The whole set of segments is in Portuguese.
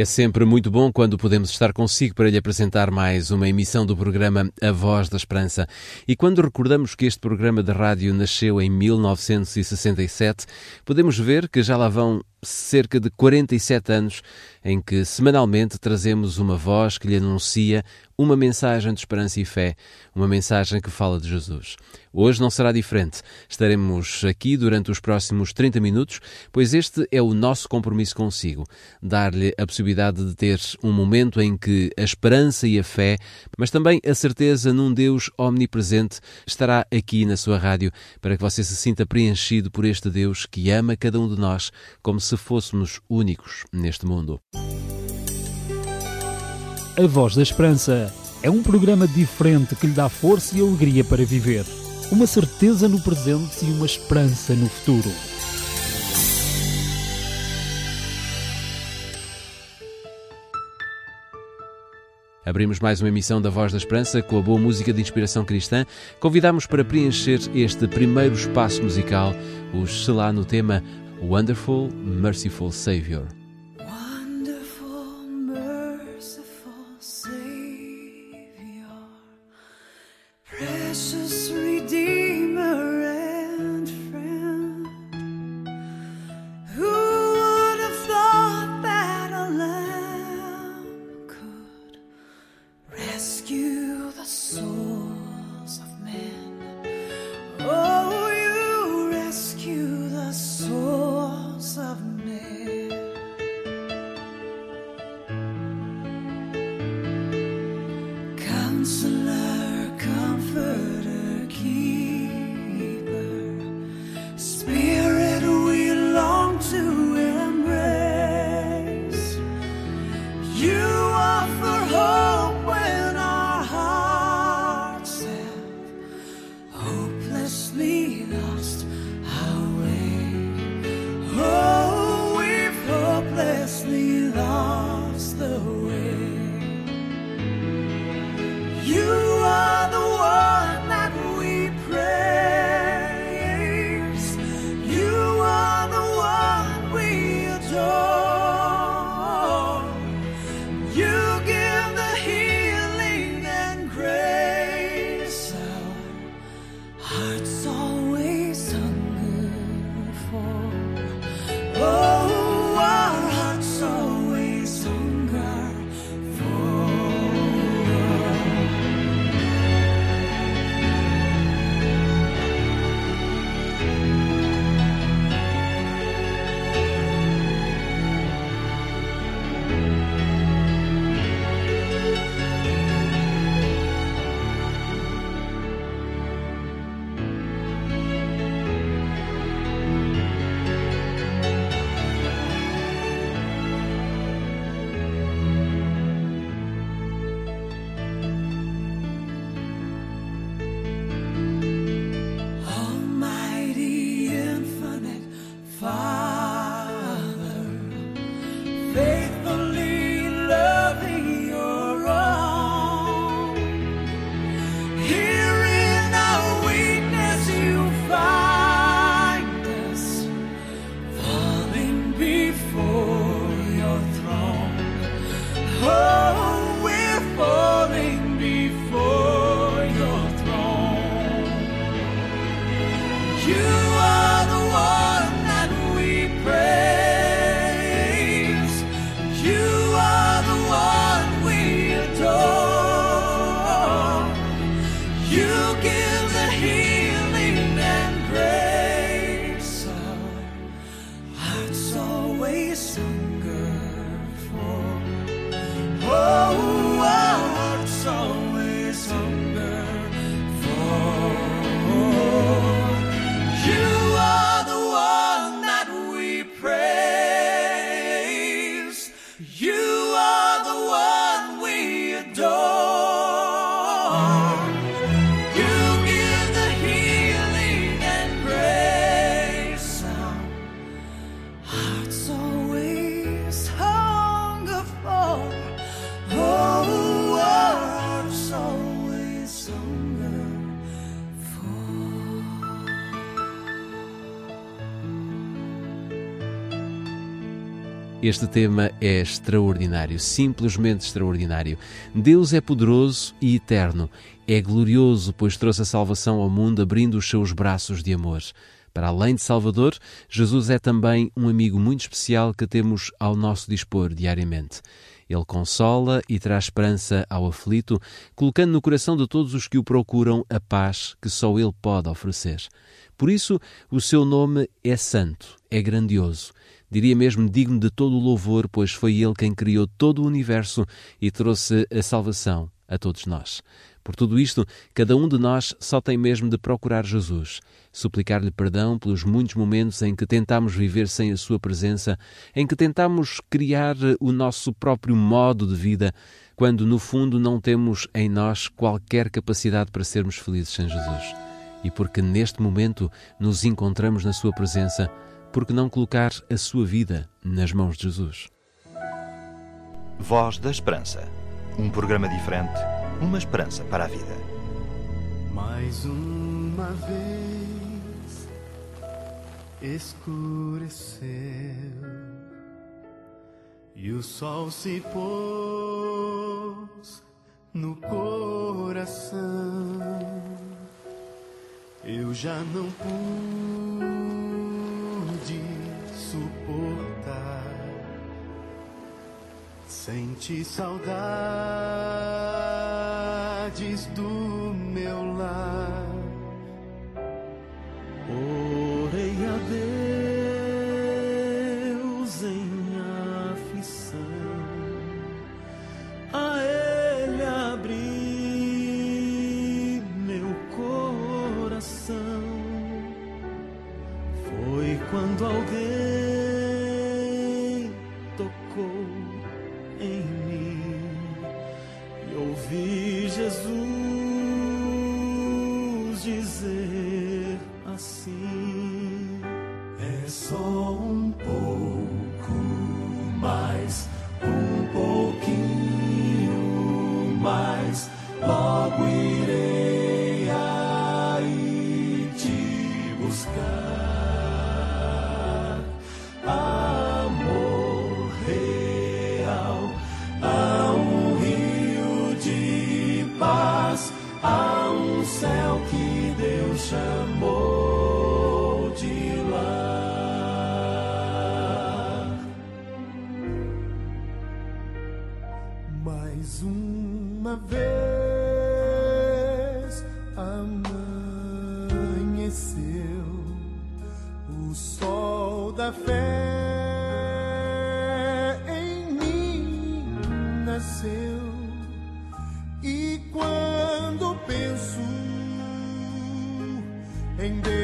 É sempre muito bom quando podemos estar consigo para lhe apresentar mais uma emissão do programa A Voz da Esperança. E quando recordamos que este programa de rádio nasceu em 1967, podemos ver que já lá vão cerca de 47 anos em que semanalmente trazemos uma voz que lhe anuncia uma mensagem de esperança e fé, uma mensagem que fala de Jesus. Hoje não será diferente. Estaremos aqui durante os próximos 30 minutos, pois este é o nosso compromisso consigo, dar-lhe a possibilidade de ter um momento em que a esperança e a fé, mas também a certeza num Deus omnipresente, estará aqui na sua rádio para que você se sinta preenchido por este Deus que ama cada um de nós como se fôssemos únicos neste mundo. A Voz da Esperança é um programa diferente que lhe dá força e alegria para viver. Uma certeza no presente e uma esperança no futuro. Abrimos mais uma emissão da Voz da Esperança com a boa música de inspiração cristã. Convidamos para preencher este primeiro espaço musical os Selá no tema Wonderful, Merciful Savior. Este tema é extraordinário, simplesmente extraordinário. Deus é poderoso e eterno. É glorioso, pois trouxe a salvação ao mundo abrindo os seus braços de amor. Para além de Salvador, Jesus é também um amigo muito especial que temos ao nosso dispor diariamente. Ele consola e traz esperança ao aflito, colocando no coração de todos os que o procuram a paz que só Ele pode oferecer. Por isso, o seu nome é santo, é grandioso. Diria mesmo digno de todo o louvor, pois foi Ele quem criou todo o universo e trouxe a salvação a todos nós. Por tudo isto, cada um de nós só tem mesmo de procurar Jesus, suplicar-lhe perdão pelos muitos momentos em que tentamos viver sem a sua presença, em que tentamos criar o nosso próprio modo de vida, quando no fundo não temos em nós qualquer capacidade para sermos felizes sem Jesus. E porque neste momento nos encontramos na sua presença, porque não colocar a sua vida nas mãos de Jesus? Voz da Esperança. Um programa diferente, uma esperança para a vida. Mais uma vez escureceu e o sol se pôs no coração. Eu já não pude suportar. Senti saudades Dizer assim: É só um pouco nasceu e quando penso em desistir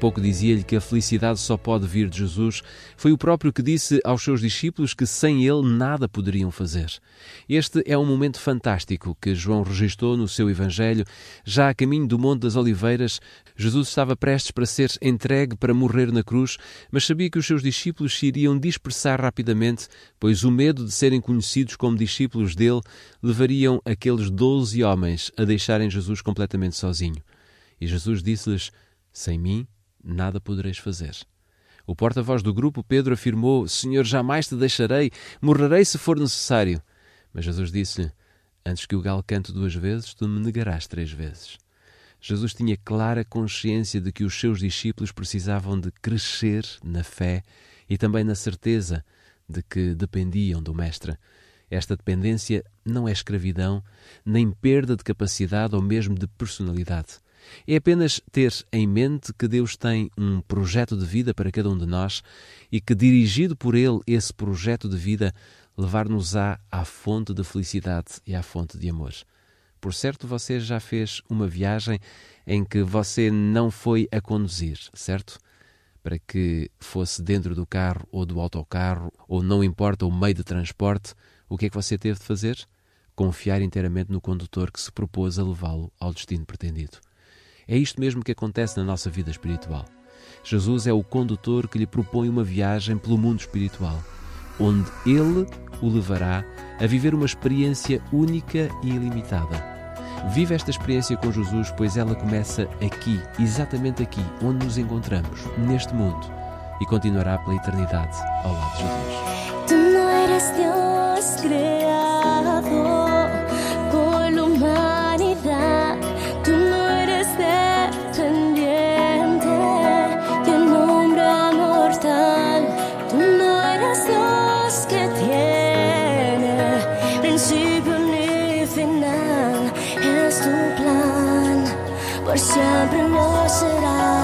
pouco dizia-lhe que a felicidade só pode vir de Jesus. Foi o próprio que disse aos seus discípulos que sem ele nada poderiam fazer. Este é um momento fantástico que João registrou no seu Evangelho. Já a caminho do Monte das Oliveiras, Jesus estava prestes para ser entregue para morrer na cruz, mas sabia que os seus discípulos se iriam dispersar rapidamente, pois o medo de serem conhecidos como discípulos dele levariam aqueles doze homens a deixarem Jesus completamente sozinho. E Jesus disse-lhes: sem mim, nada podereis fazer. O porta-voz do grupo, Pedro, afirmou: Senhor, jamais te deixarei, morrerei se for necessário. Mas Jesus disse-lhe: Antes que o galo cante duas vezes, tu me negarás três vezes. Jesus tinha clara consciência de que os seus discípulos precisavam de crescer na fé e também na certeza de que dependiam do Mestre. Esta dependência não é escravidão, nem perda de capacidade ou mesmo de personalidade. É apenas ter em mente que Deus tem um projeto de vida para cada um de nós e que, dirigido por Ele, esse projeto de vida levar-nos-á à fonte de felicidade e à fonte de amor. Por certo, você já fez uma viagem em que você não foi a conduzir, certo? Para que fosse dentro do carro ou do autocarro, ou não importa o meio de transporte, o que é que você teve de fazer? Confiar inteiramente no condutor que se propôs a levá-lo ao destino pretendido. É isto mesmo que acontece na nossa vida espiritual. Jesus é o condutor que lhe propõe uma viagem pelo mundo espiritual, onde ele o levará a viver uma experiência única e ilimitada. Vive esta experiência com Jesus, pois ela começa aqui, exatamente aqui, onde nos encontramos, neste mundo, e continuará pela eternidade ao lado de Jesus. sempre nos será.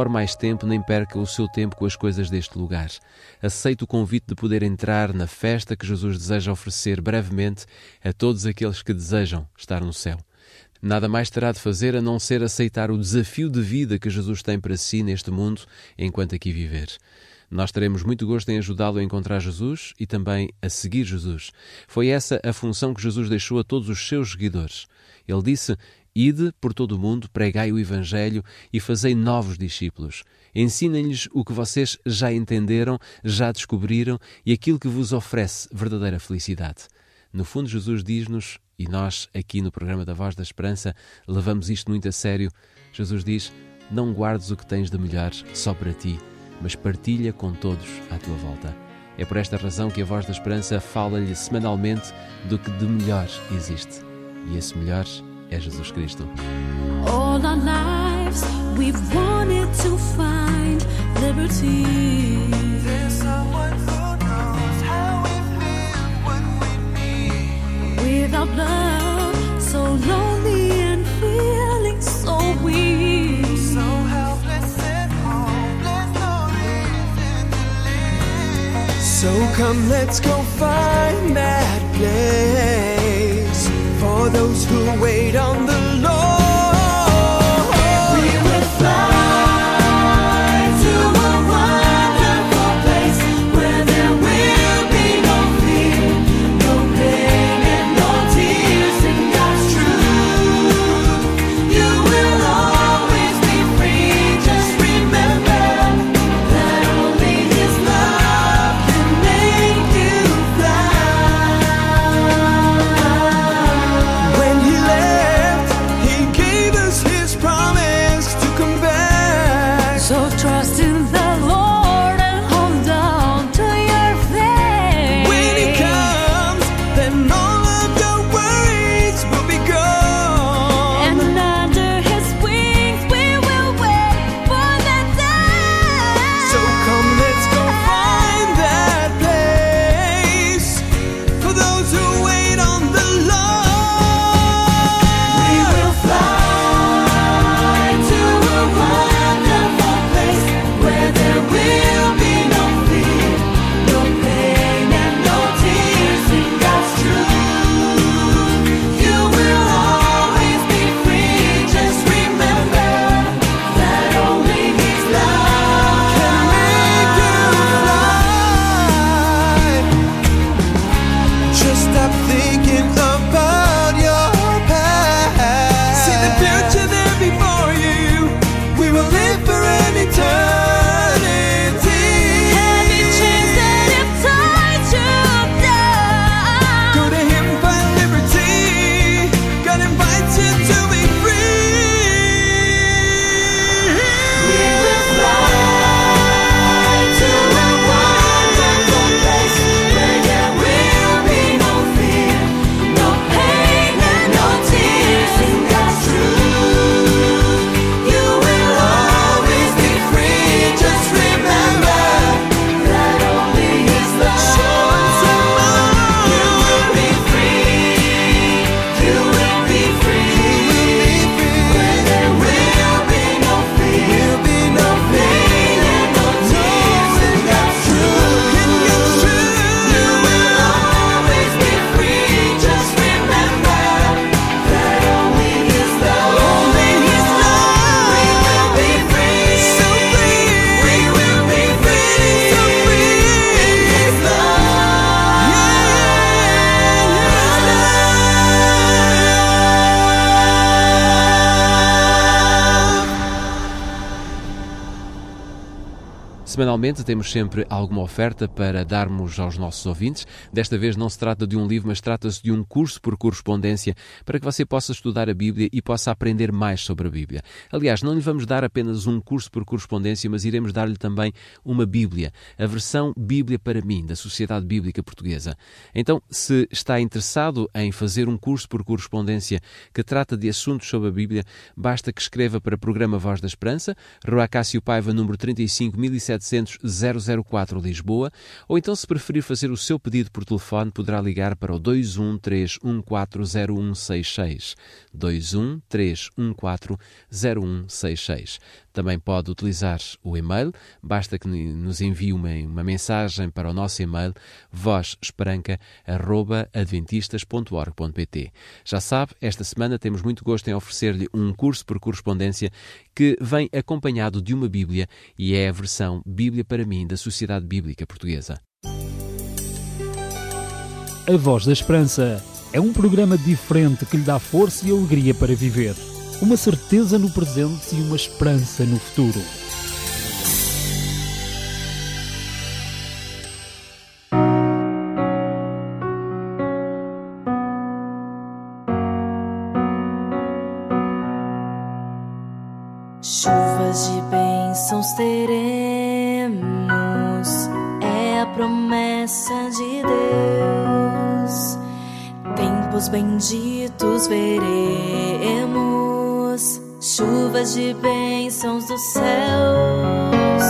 Demore mais tempo nem perca o seu tempo com as coisas deste lugar. Aceite o convite de poder entrar na festa que Jesus deseja oferecer brevemente a todos aqueles que desejam estar no céu. Nada mais terá de fazer a não ser aceitar o desafio de vida que Jesus tem para si neste mundo enquanto aqui viver. Nós teremos muito gosto em ajudá-lo a encontrar Jesus e também a seguir Jesus. Foi essa a função que Jesus deixou a todos os seus seguidores. Ele disse: Ide por todo o mundo, pregai o Evangelho e fazei novos discípulos. Ensinem-lhes o que vocês já entenderam, já descobriram e aquilo que vos oferece verdadeira felicidade. No fundo, Jesus diz-nos, e nós aqui no programa da Voz da Esperança levamos isto muito a sério. Jesus diz: Não guardes o que tens de melhor só para ti, mas partilha com todos à tua volta. É por esta razão que a Voz da Esperança fala-lhe semanalmente do que de melhor existe. E esse melhor é Jesus Cristo. All our lives we've wanted to find liberty. There's someone who knows how we feel when we meet. Without love, so lonely and feeling so weak. So helpless and hopeless, no reason to live. So come, let's go find that place for those who wait on the Lord. Semanalmente temos sempre alguma oferta para darmos aos nossos ouvintes. Desta vez não se trata de um livro, mas trata-se de um curso por correspondência para que você possa estudar a Bíblia e possa aprender mais sobre a Bíblia. Aliás, não lhe vamos dar apenas um curso por correspondência, mas iremos dar-lhe também uma Bíblia, a versão Bíblia para mim, da Sociedade Bíblica Portuguesa. Então, se está interessado em fazer um curso por correspondência que trata de assuntos sobre a Bíblia, basta que escreva para o programa Voz da Esperança, Rua Cássio Paiva, número 35 1700 800 004 Lisboa, ou então, se preferir fazer o seu pedido por telefone, poderá ligar para o 213140166. 213140166. Também pode utilizar o e-mail, basta que nos envie uma, uma mensagem para o nosso e-mail vozesperanca.adventistas.org.pt. Já sabe, esta semana temos muito gosto em oferecer-lhe um curso por correspondência que vem acompanhado de uma Bíblia e é a versão Bíblia para mim da Sociedade Bíblica Portuguesa. A Voz da Esperança é um programa diferente que lhe dá força e alegria para viver. Uma certeza no presente e uma esperança no futuro. Chuvas de bênçãos dos céus,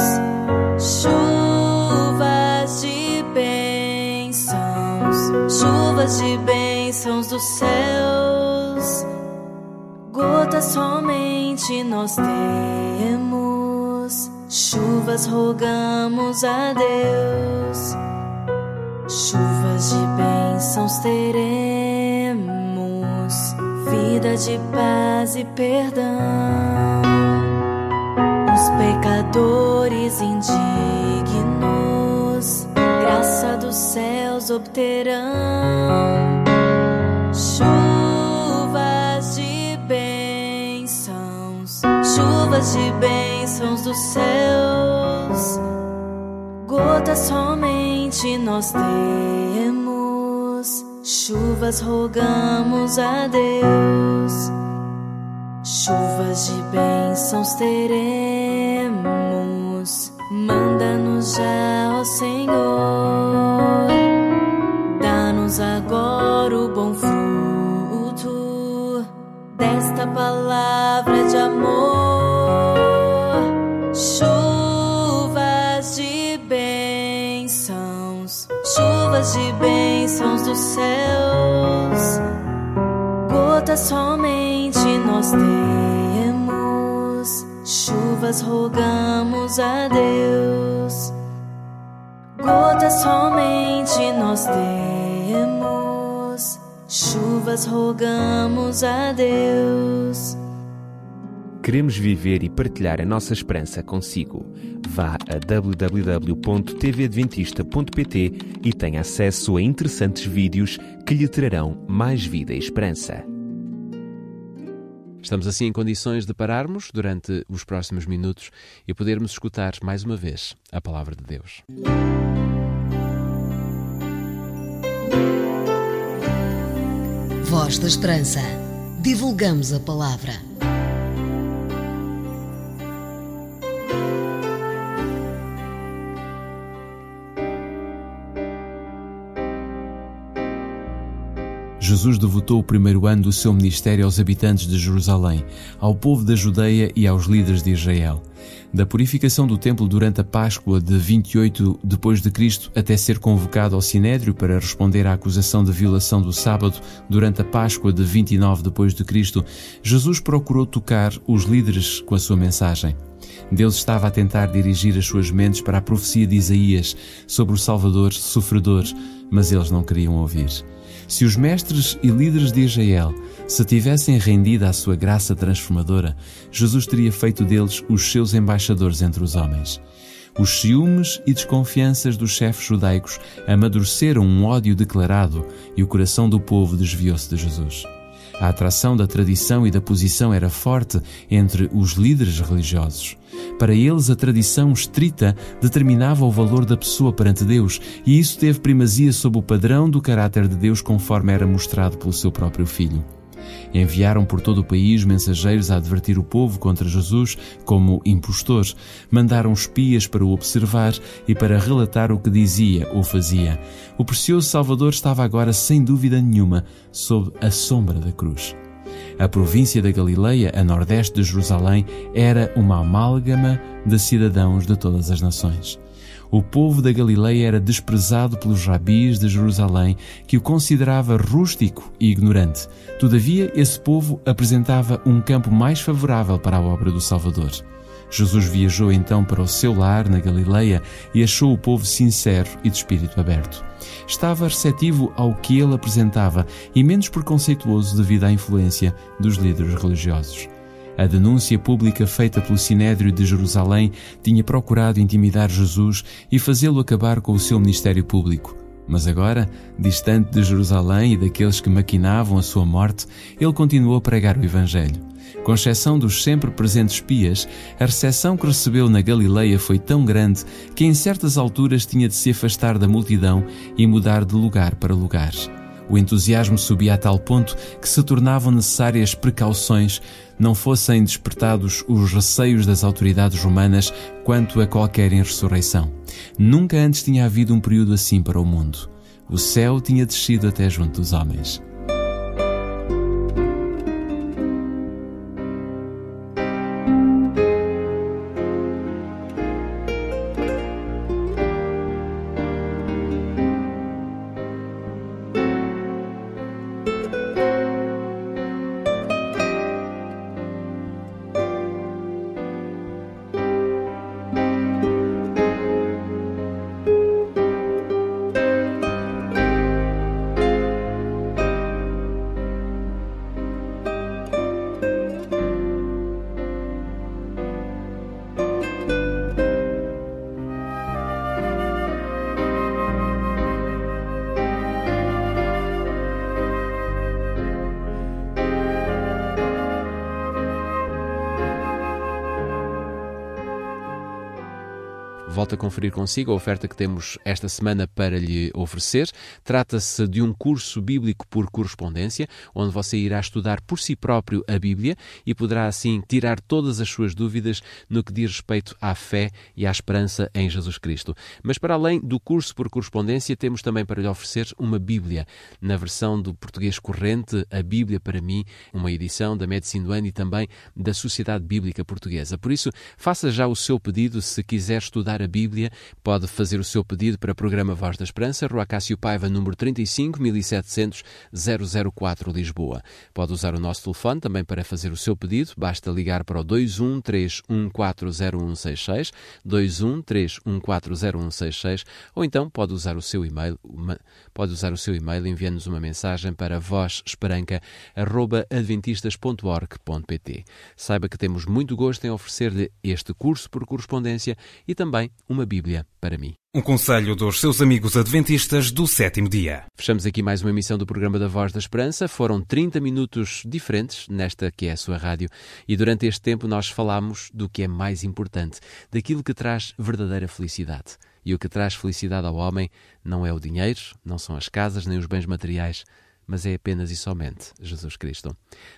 chuvas de bênçãos, chuvas de bênçãos dos céus. Gotas somente nós temos, chuvas rogamos a Deus. Chuvas de bênçãos teremos, vida de paz e perdão. Os pecadores indignos, graça dos céus obterão. Chuvas de bênçãos, chuvas de bênçãos dos céus. Gotas somente nós temos, chuvas rogamos a Deus. Chuvas de bênçãos teremos, manda-nos já, ó Senhor. Dá-nos agora o bom fruto desta palavra de amor. Chuvas de bênçãos, chuvas de bênçãos dos céus. Gotas somente nós temos, chuvas rogamos a Deus. Gotas somente nós temos, chuvas rogamos a Deus. Queremos viver e partilhar a nossa esperança consigo. Vá a www.tvadventista.pt e tenha acesso a interessantes vídeos que lhe trarão mais vida e esperança. Estamos assim em condições de pararmos durante os próximos minutos e podermos escutar mais uma vez a palavra de Deus. Voz da Esperança. Divulgamos a palavra. Jesus devotou o primeiro ano do seu ministério aos habitantes de Jerusalém, ao povo da Judeia e aos líderes de Israel. Da purificação do templo durante a Páscoa de 28 depois de Cristo até ser convocado ao Sinédrio para responder à acusação de violação do sábado durante a Páscoa de 29 depois de Cristo, Jesus procurou tocar os líderes com a sua mensagem. Deus estava a tentar dirigir as suas mentes para a profecia de Isaías sobre o Salvador sofredor, mas eles não queriam ouvir. Se os mestres e líderes de Israel se tivessem rendido à sua graça transformadora, Jesus teria feito deles os seus embaixadores entre os homens. Os ciúmes e desconfianças dos chefes judaicos amadureceram um ódio declarado e o coração do povo desviou-se de Jesus. A atração da tradição e da posição era forte entre os líderes religiosos. Para eles, a tradição estrita determinava o valor da pessoa perante Deus, e isso teve primazia sobre o padrão do caráter de Deus conforme era mostrado pelo seu próprio Filho. Enviaram por todo o país mensageiros a advertir o povo contra Jesus como impostor. Mandaram espias para o observar e para relatar o que dizia ou fazia. O precioso Salvador estava agora, sem dúvida nenhuma, sob a sombra da cruz. A província da Galileia, a nordeste de Jerusalém, era uma amálgama de cidadãos de todas as nações. O povo da Galileia era desprezado pelos rabis de Jerusalém, que o considerava rústico e ignorante. Todavia, esse povo apresentava um campo mais favorável para a obra do Salvador. Jesus viajou então para o seu lar na Galileia e achou o povo sincero e de espírito aberto. Estava receptivo ao que ele apresentava e menos preconceituoso devido à influência dos líderes religiosos. A denúncia pública feita pelo Sinédrio de Jerusalém tinha procurado intimidar Jesus e fazê-lo acabar com o seu ministério público. Mas agora, distante de Jerusalém e daqueles que maquinavam a sua morte, ele continuou a pregar o Evangelho. Com exceção dos sempre presentes espias, a recepção que recebeu na Galileia foi tão grande que em certas alturas tinha de se afastar da multidão e mudar de lugar para lugar. O entusiasmo subia a tal ponto que se tornavam necessárias precauções, não fossem despertados os receios das autoridades romanas quanto a qualquer insurreição. Nunca antes tinha havido um período assim para o mundo. O céu tinha descido até junto dos homens. Volto a conferir consigo a oferta que temos esta semana para lhe oferecer. Trata-se de um curso bíblico por correspondência, onde você irá estudar por si próprio a Bíblia e poderá assim tirar todas as suas dúvidas no que diz respeito à fé e à esperança em Jesus Cristo. Mas para além do curso por correspondência, temos também para lhe oferecer uma Bíblia, na versão do português corrente, a Bíblia para mim, uma edição da Medicina do Ano e também da Sociedade Bíblica Portuguesa. Por isso, faça já o seu pedido se quiser estudar a Bíblia, pode fazer o seu pedido para o programa Voz da Esperança, Rua Cássio Paiva, número 35 1700 004 Lisboa. Pode usar o nosso telefone também para fazer o seu pedido, basta ligar para o 213140166, 213140166, ou então pode usar o seu e-mail, pode usar o seu e-mail enviando-nos uma mensagem para vozesperanca@adventistas.org.pt. Saiba que temos muito gosto em oferecer-lhe este curso por correspondência e também uma Bíblia para mim. Um conselho dos seus amigos adventistas do sétimo dia. Fechamos aqui mais uma emissão do programa da Voz da Esperança. Foram 30 minutos diferentes nesta que é a sua rádio e durante este tempo nós falámos do que é mais importante, daquilo que traz verdadeira felicidade. E o que traz felicidade ao homem não é o dinheiro, não são as casas nem os bens materiais, mas é apenas e somente Jesus Cristo.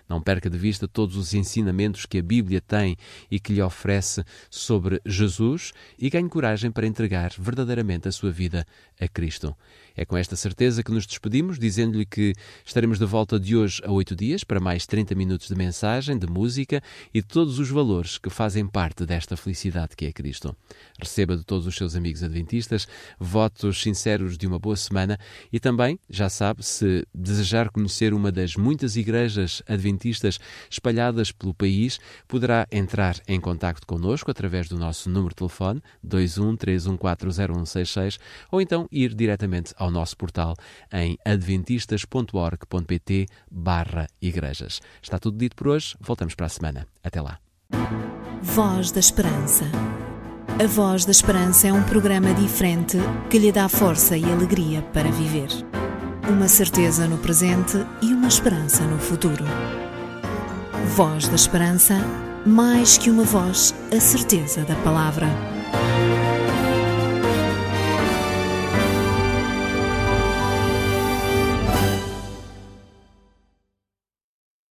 Não perca de vista todos os ensinamentos que a Bíblia tem e que lhe oferece sobre Jesus e ganhe coragem para entregar verdadeiramente a sua vida a Cristo. É com esta certeza que nos despedimos, dizendo-lhe que estaremos de volta de hoje a oito dias para mais 30 minutos de mensagem, de música e de todos os valores que fazem parte desta felicidade que é Cristo. Receba de todos os seus amigos adventistas votos sinceros de uma boa semana e também, já sabe, se desejar conhecer uma das muitas igrejas adventistas espalhadas pelo país, poderá entrar em contacto connosco através do nosso número de telefone 213140166 ou então ir diretamente ao nosso portal em adventistas.org.pt barra igrejas. Está tudo dito por hoje, voltamos para a semana. Até lá. Voz da Esperança. A Voz da Esperança é um programa diferente que lhe dá força e alegria para viver. Uma certeza no presente e uma esperança no futuro. Voz da Esperança, mais que uma voz, a certeza da palavra.